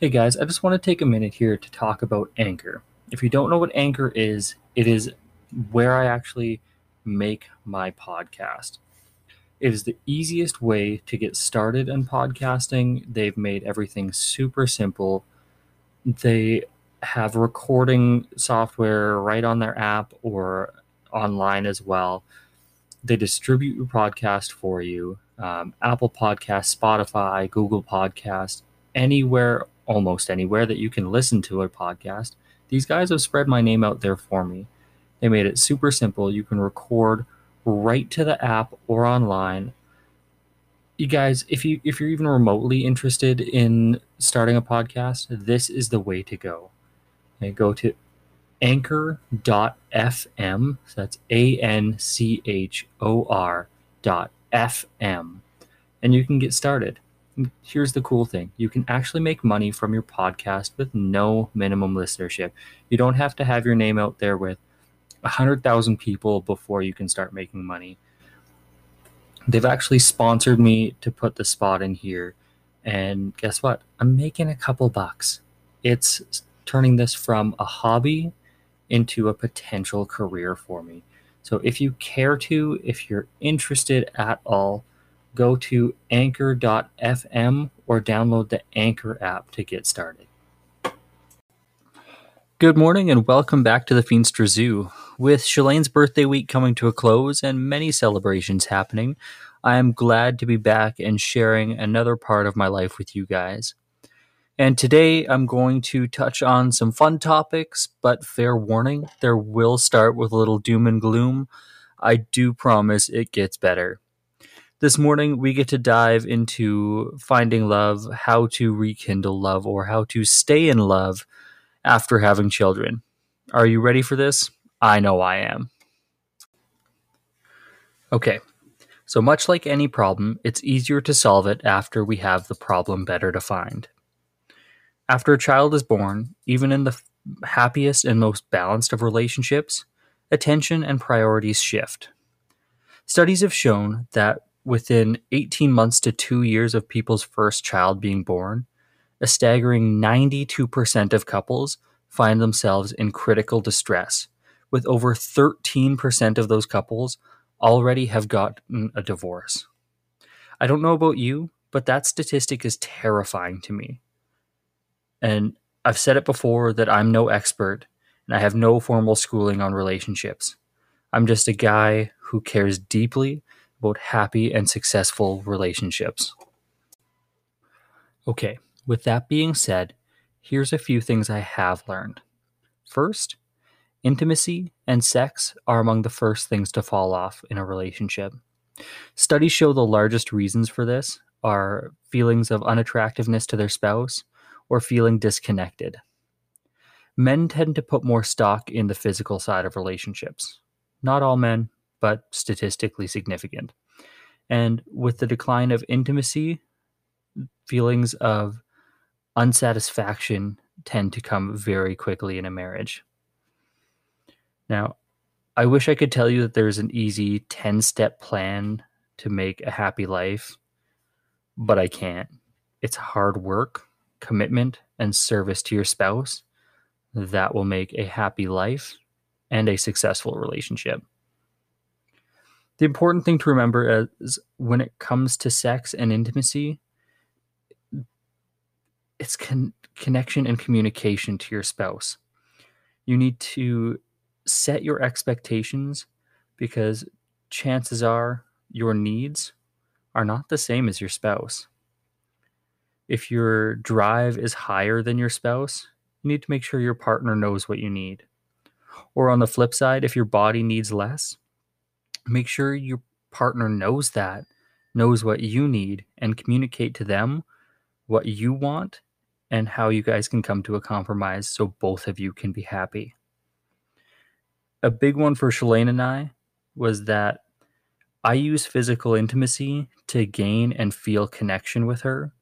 Hey guys, I just want to take a minute here to talk about Anchor. If you don't know what Anchor is, it is where I actually make my podcast. It is the easiest way to get started in podcasting. They've made everything super simple. They have recording software right on their app or online as well. They distribute your podcast for you. Um, Apple Podcast, Spotify, Google Podcast, anywhere almost anywhere that you can listen to a podcast. These guys have spread my name out there for me. They made it super simple. You can record right to the app or online. You guys, if you if you're even remotely interested in starting a podcast, this is the way to go. Okay, go to anchor.fm. So that's A N C H O R dot FM. And you can get started here's the cool thing you can actually make money from your podcast with no minimum listenership. You don't have to have your name out there with 100,000 people before you can start making money. They've actually sponsored me to put the spot in here. And guess what? I'm making a couple bucks. It's turning this from a hobby into a potential career for me. So if you care to, if you're interested at all, go to anchor.fm or download the Anchor app to get started. Good morning and welcome back to the Feenstra Zoo. With Shalane's birthday week coming to a close and many celebrations happening, I am glad to be back and sharing another part of my life with you guys. And today I'm going to touch on some fun topics, but fair warning, there will start with a little doom and gloom. I do promise it gets better. This morning, we get to dive into finding love, how to rekindle love, or how to stay in love after having children. Are you ready for this? I know I am. Okay, so much like any problem, it's easier to solve it after we have the problem better defined. After a child is born, even in the happiest and most balanced of relationships, attention and priorities shift. Studies have shown that within 18 months to two years of people's first child being born, a staggering 92% of couples find themselves in critical distress, with over 13% of those couples already have gotten a divorce. I don't know about you, but that statistic is terrifying to me. And I've said it before that I'm no expert and I have no formal schooling on relationships. I'm just a guy who cares deeply about happy and successful relationships. Okay, with that being said, here's a few things I have learned. First, intimacy and sex are among the first things to fall off in a relationship. Studies show the largest reasons for this are feelings of unattractiveness to their spouse or feeling disconnected. Men tend to put more stock in the physical side of relationships. Not all men, but statistically significant. And with the decline of intimacy, feelings of unsatisfaction tend to come very quickly in a marriage. Now, I wish I could tell you that there's an easy 10 step plan to make a happy life, but I can't. It's hard work, commitment, and service to your spouse that will make a happy life and a successful relationship the important thing to remember is when it comes to sex and intimacy it's con- connection and communication to your spouse you need to set your expectations because chances are your needs are not the same as your spouse If your drive is higher than your spouse, you need to make sure your partner knows what you need. Or on the flip side, if your body needs less, make sure your partner knows that, knows what you need, and communicate to them what you want and how you guys can come to a compromise so both of you can be happy. A big one for Shalane and I was that I use physical intimacy to gain and feel connection with her,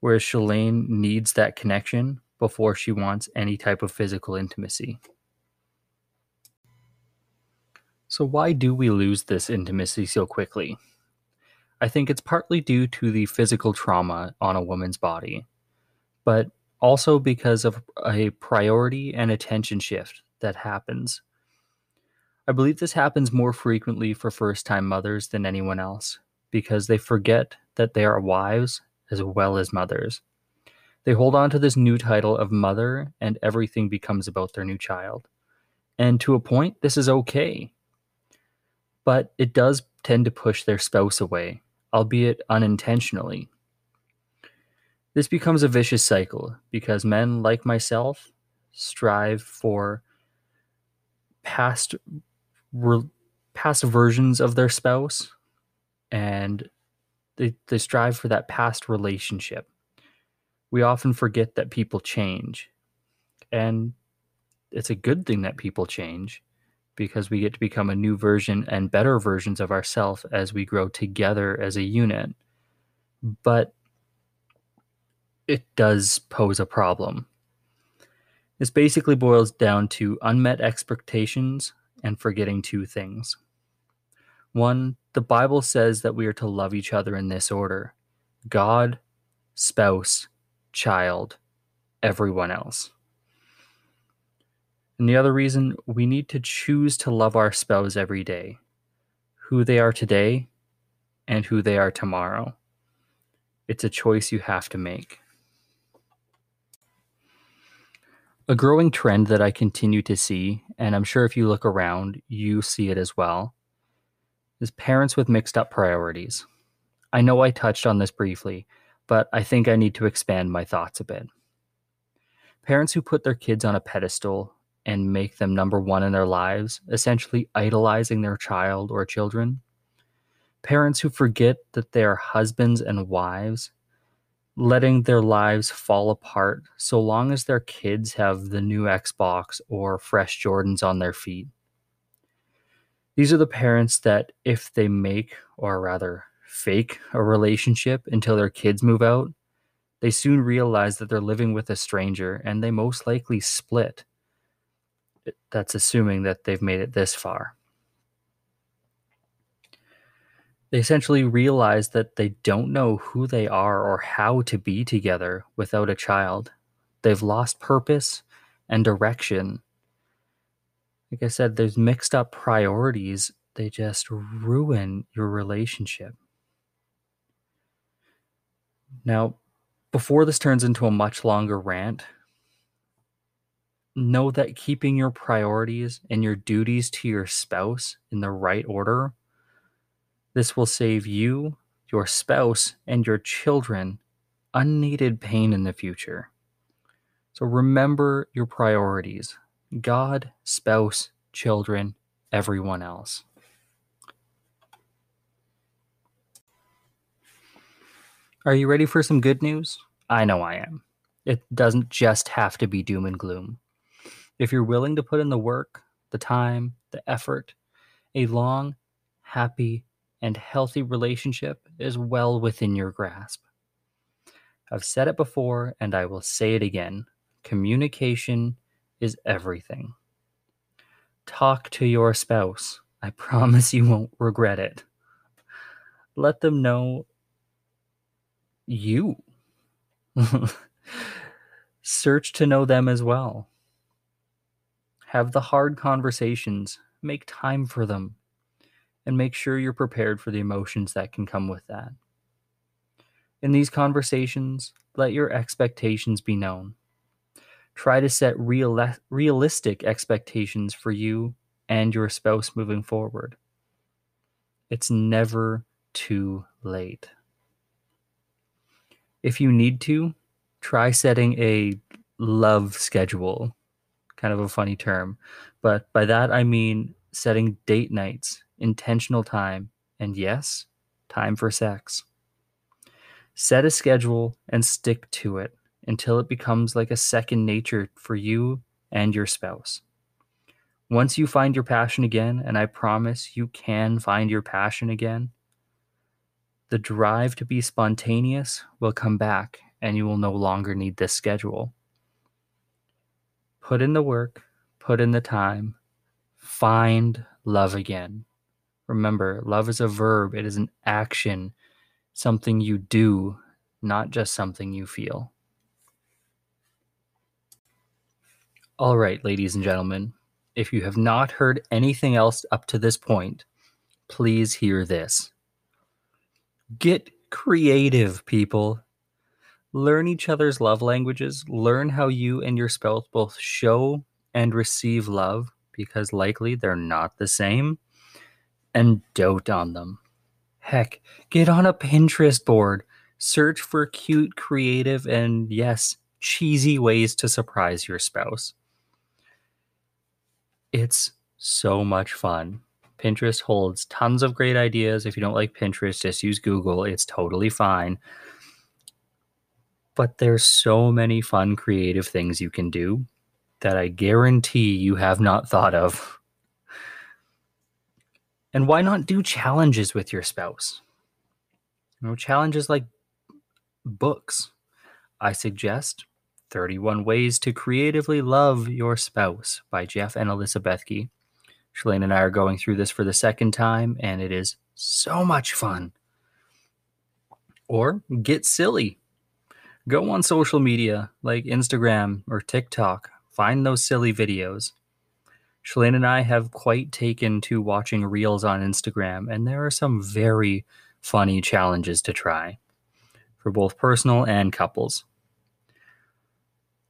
whereas Shalane needs that connection before she wants any type of physical intimacy. So, why do we lose this intimacy so quickly? I think it's partly due to the physical trauma on a woman's body, but also because of a priority and attention shift that happens. I believe this happens more frequently for first time mothers than anyone else because they forget that they are wives as well as mothers. They hold on to this new title of mother, and everything becomes about their new child. And to a point, this is okay. But it does tend to push their spouse away, albeit unintentionally. This becomes a vicious cycle because men like myself strive for past re- past versions of their spouse and they, they strive for that past relationship. We often forget that people change. And it's a good thing that people change because we get to become a new version and better versions of ourselves as we grow together as a unit. But it does pose a problem. This basically boils down to unmet expectations and forgetting two things. One, the Bible says that we are to love each other in this order God, spouse, child, everyone else. And the other reason, we need to choose to love our spouse every day, who they are today and who they are tomorrow. It's a choice you have to make. A growing trend that I continue to see, and I'm sure if you look around, you see it as well, is parents with mixed up priorities. I know I touched on this briefly, but I think I need to expand my thoughts a bit. Parents who put their kids on a pedestal and make them number one in their lives, essentially idolizing their child or children. Parents who forget that they are husbands and wives letting their lives fall apart so long as their kids have the new Xbox or fresh Jordans on their feet. These are the parents that, if they make, or rather fake, a relationship until their kids move out, they soon realize that they're living with a stranger and they most likely split. That's assuming that they've made it this far. They essentially realize that they don't know who they are or how to be together without a child. They've lost purpose and direction. Like I said, there's mixed up priorities. They just ruin your relationship. Now, before this turns into a much longer rant, know that keeping your priorities and your duties to your spouse in the right order this will save you, your spouse, and your children unneeded pain in the future. So remember your priorities God, spouse, children, everyone else. Are you ready for some good news? I know I am. It doesn't just have to be doom and gloom. If you're willing to put in the work, the time, the effort, a long, happy, and healthy relationship is well within your grasp. I've said it before and I will say it again communication is everything. Talk to your spouse. I promise you won't regret it. Let them know you. Search to know them as well. Have the hard conversations. Make time for them and make sure you're prepared for the emotions that can come with that. In these conversations, let your expectations be known. Try to set real, realistic expectations for you and your spouse moving forward. It's never too late. If you need to, try setting a love schedule. Kind of a funny term. But by that, I mean setting date nights, intentional time, and yes, time for sex. Set a schedule and stick to it until it becomes like a second nature for you and your spouse. Once you find your passion again, and I promise you can find your passion again, the drive to be spontaneous will come back and you will no longer need this schedule. Put in the work, put in the time, find love again. Remember, love is a verb, it is an action, something you do, not just something you feel. All right, ladies and gentlemen, if you have not heard anything else up to this point, please hear this. Get creative, people. Learn each other's love languages. Learn how you and your spouse both show and receive love because likely they're not the same. And dote on them. Heck, get on a Pinterest board. Search for cute, creative, and yes, cheesy ways to surprise your spouse. It's so much fun. Pinterest holds tons of great ideas. If you don't like Pinterest, just use Google. It's totally fine. But there's so many fun creative things you can do that I guarantee you have not thought of. And why not do challenges with your spouse? You know, challenges like books. I suggest 31 Ways to Creatively Love Your Spouse by Jeff and Elizabeth Key. Shalane and I are going through this for the second time, and it is so much fun. Or get silly. Go on social media like Instagram or TikTok. Find those silly videos. Shalane and I have quite taken to watching reels on Instagram, and there are some very funny challenges to try for both personal and couples.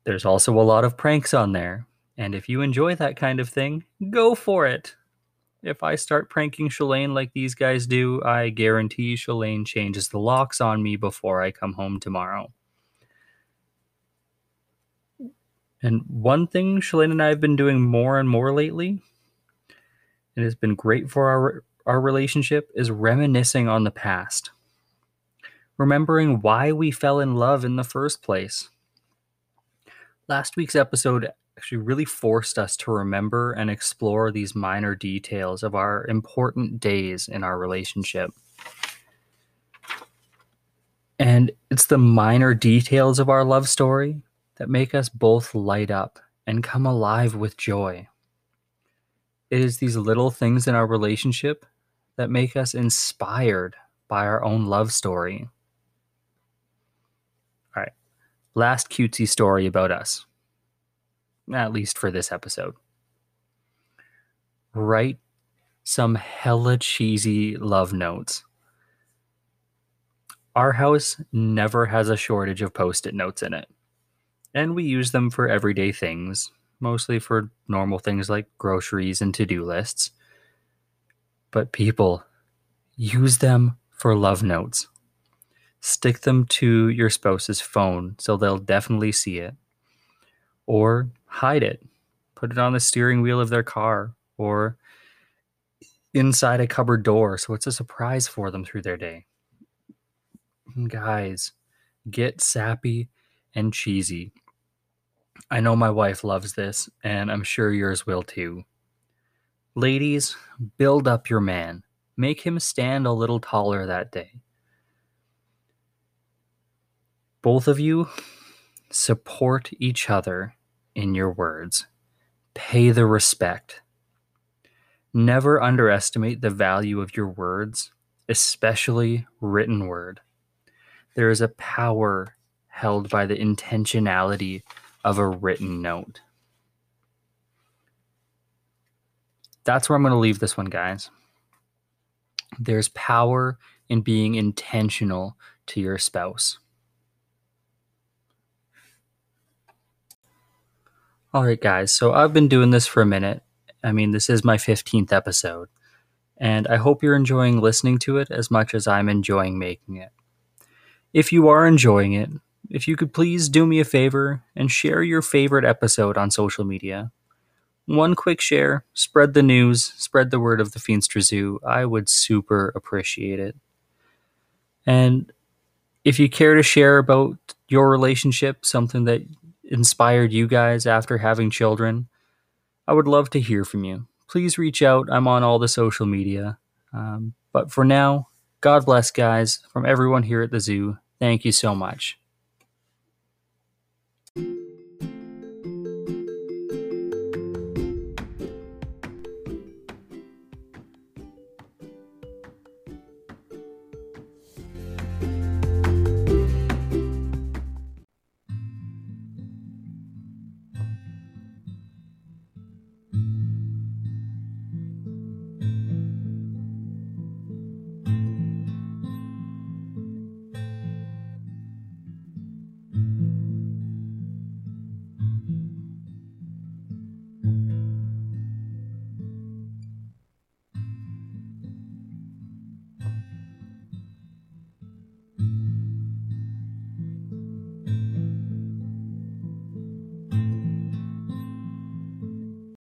There's also a lot of pranks on there, and if you enjoy that kind of thing, go for it. If I start pranking Shalane like these guys do, I guarantee Shalane changes the locks on me before I come home tomorrow. And one thing Shalane and I have been doing more and more lately, and has been great for our our relationship, is reminiscing on the past. Remembering why we fell in love in the first place. Last week's episode actually really forced us to remember and explore these minor details of our important days in our relationship. And it's the minor details of our love story that make us both light up and come alive with joy. It is these little things in our relationship that make us inspired by our own love story. All right, last cutesy story about us at least for this episode. Write some hella cheesy love notes. Our house never has a shortage of post it notes in it, and we use them for everyday things, mostly for normal things like groceries and to do lists. But people, use them for love notes. Stick them to your spouse's phone so they'll definitely see it. Or hide it, put it on the steering wheel of their car or inside a cupboard door so it's a surprise for them through their day. Guys, get sappy and cheesy. I know my wife loves this, and I'm sure yours will too. Ladies, build up your man. Make him stand a little taller that day. Both of you support each other in your words. Pay the respect. Never underestimate the value of your words, especially written word. There is a power held by the intentionality of a written note. That's where I'm going to leave this one, guys. There's power in being intentional to your spouse. All right, guys. So I've been doing this for a minute. I mean, this is my 15th episode. And I hope you're enjoying listening to it as much as I'm enjoying making it. If you are enjoying it, if you could please do me a favor and share your favorite episode on social media. One quick share, spread the news, spread the word of the Feenstra Zoo. I would super appreciate it. And if you care to share about your relationship, something that inspired you guys after having children, I would love to hear from you. Please reach out. I'm on all the social media. Um, but for now, God bless, guys. From everyone here at the zoo, thank you so much.